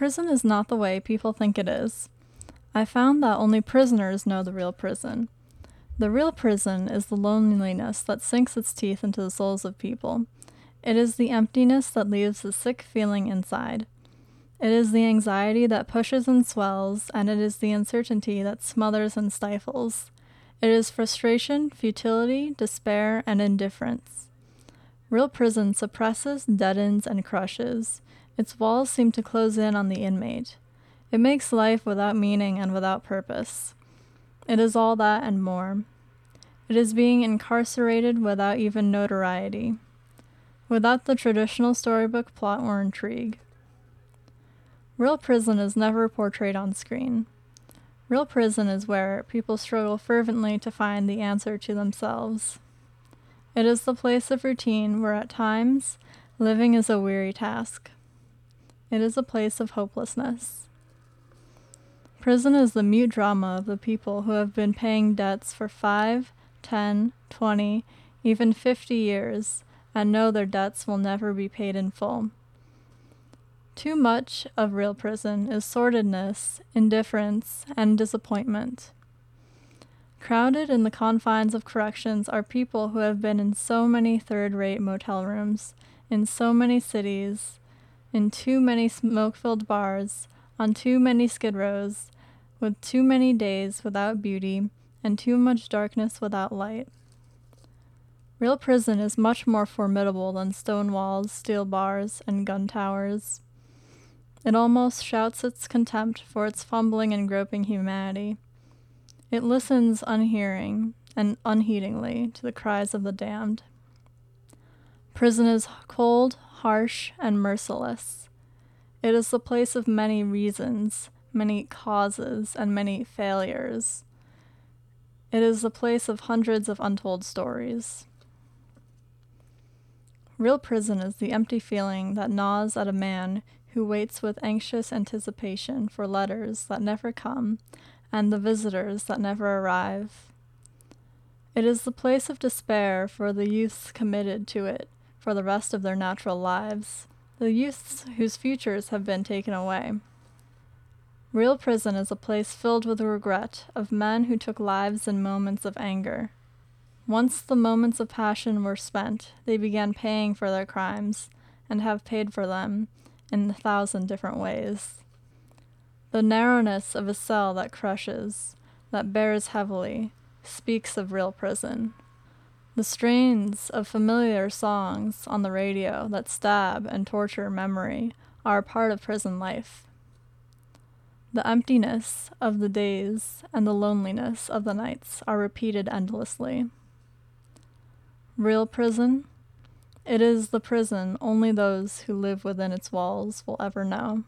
Prison is not the way people think it is. I found that only prisoners know the real prison. The real prison is the loneliness that sinks its teeth into the souls of people. It is the emptiness that leaves a sick feeling inside. It is the anxiety that pushes and swells, and it is the uncertainty that smothers and stifles. It is frustration, futility, despair, and indifference. Real prison suppresses, deadens, and crushes. Its walls seem to close in on the inmate. It makes life without meaning and without purpose. It is all that and more. It is being incarcerated without even notoriety, without the traditional storybook plot or intrigue. Real prison is never portrayed on screen. Real prison is where people struggle fervently to find the answer to themselves. It is the place of routine where at times living is a weary task. It is a place of hopelessness. Prison is the mute drama of the people who have been paying debts for five, ten, twenty, even 50 years and know their debts will never be paid in full. Too much of real prison is sordidness, indifference, and disappointment. Crowded in the confines of corrections are people who have been in so many third rate motel rooms, in so many cities, in too many smoke filled bars, on too many skid rows, with too many days without beauty, and too much darkness without light. Real prison is much more formidable than stone walls, steel bars, and gun towers. It almost shouts its contempt for its fumbling and groping humanity. It listens unhearing and unheedingly to the cries of the damned. Prison is cold, harsh, and merciless. It is the place of many reasons, many causes, and many failures. It is the place of hundreds of untold stories. Real prison is the empty feeling that gnaws at a man who waits with anxious anticipation for letters that never come and the visitors that never arrive. It is the place of despair for the youths committed to it for the rest of their natural lives, the youths whose futures have been taken away. Real prison is a place filled with regret of men who took lives in moments of anger. Once the moments of passion were spent, they began paying for their crimes, and have paid for them in a thousand different ways. The narrowness of a cell that crushes, that bears heavily, speaks of real prison. The strains of familiar songs on the radio that stab and torture memory are a part of prison life. The emptiness of the days and the loneliness of the nights are repeated endlessly. Real prison? It is the prison only those who live within its walls will ever know.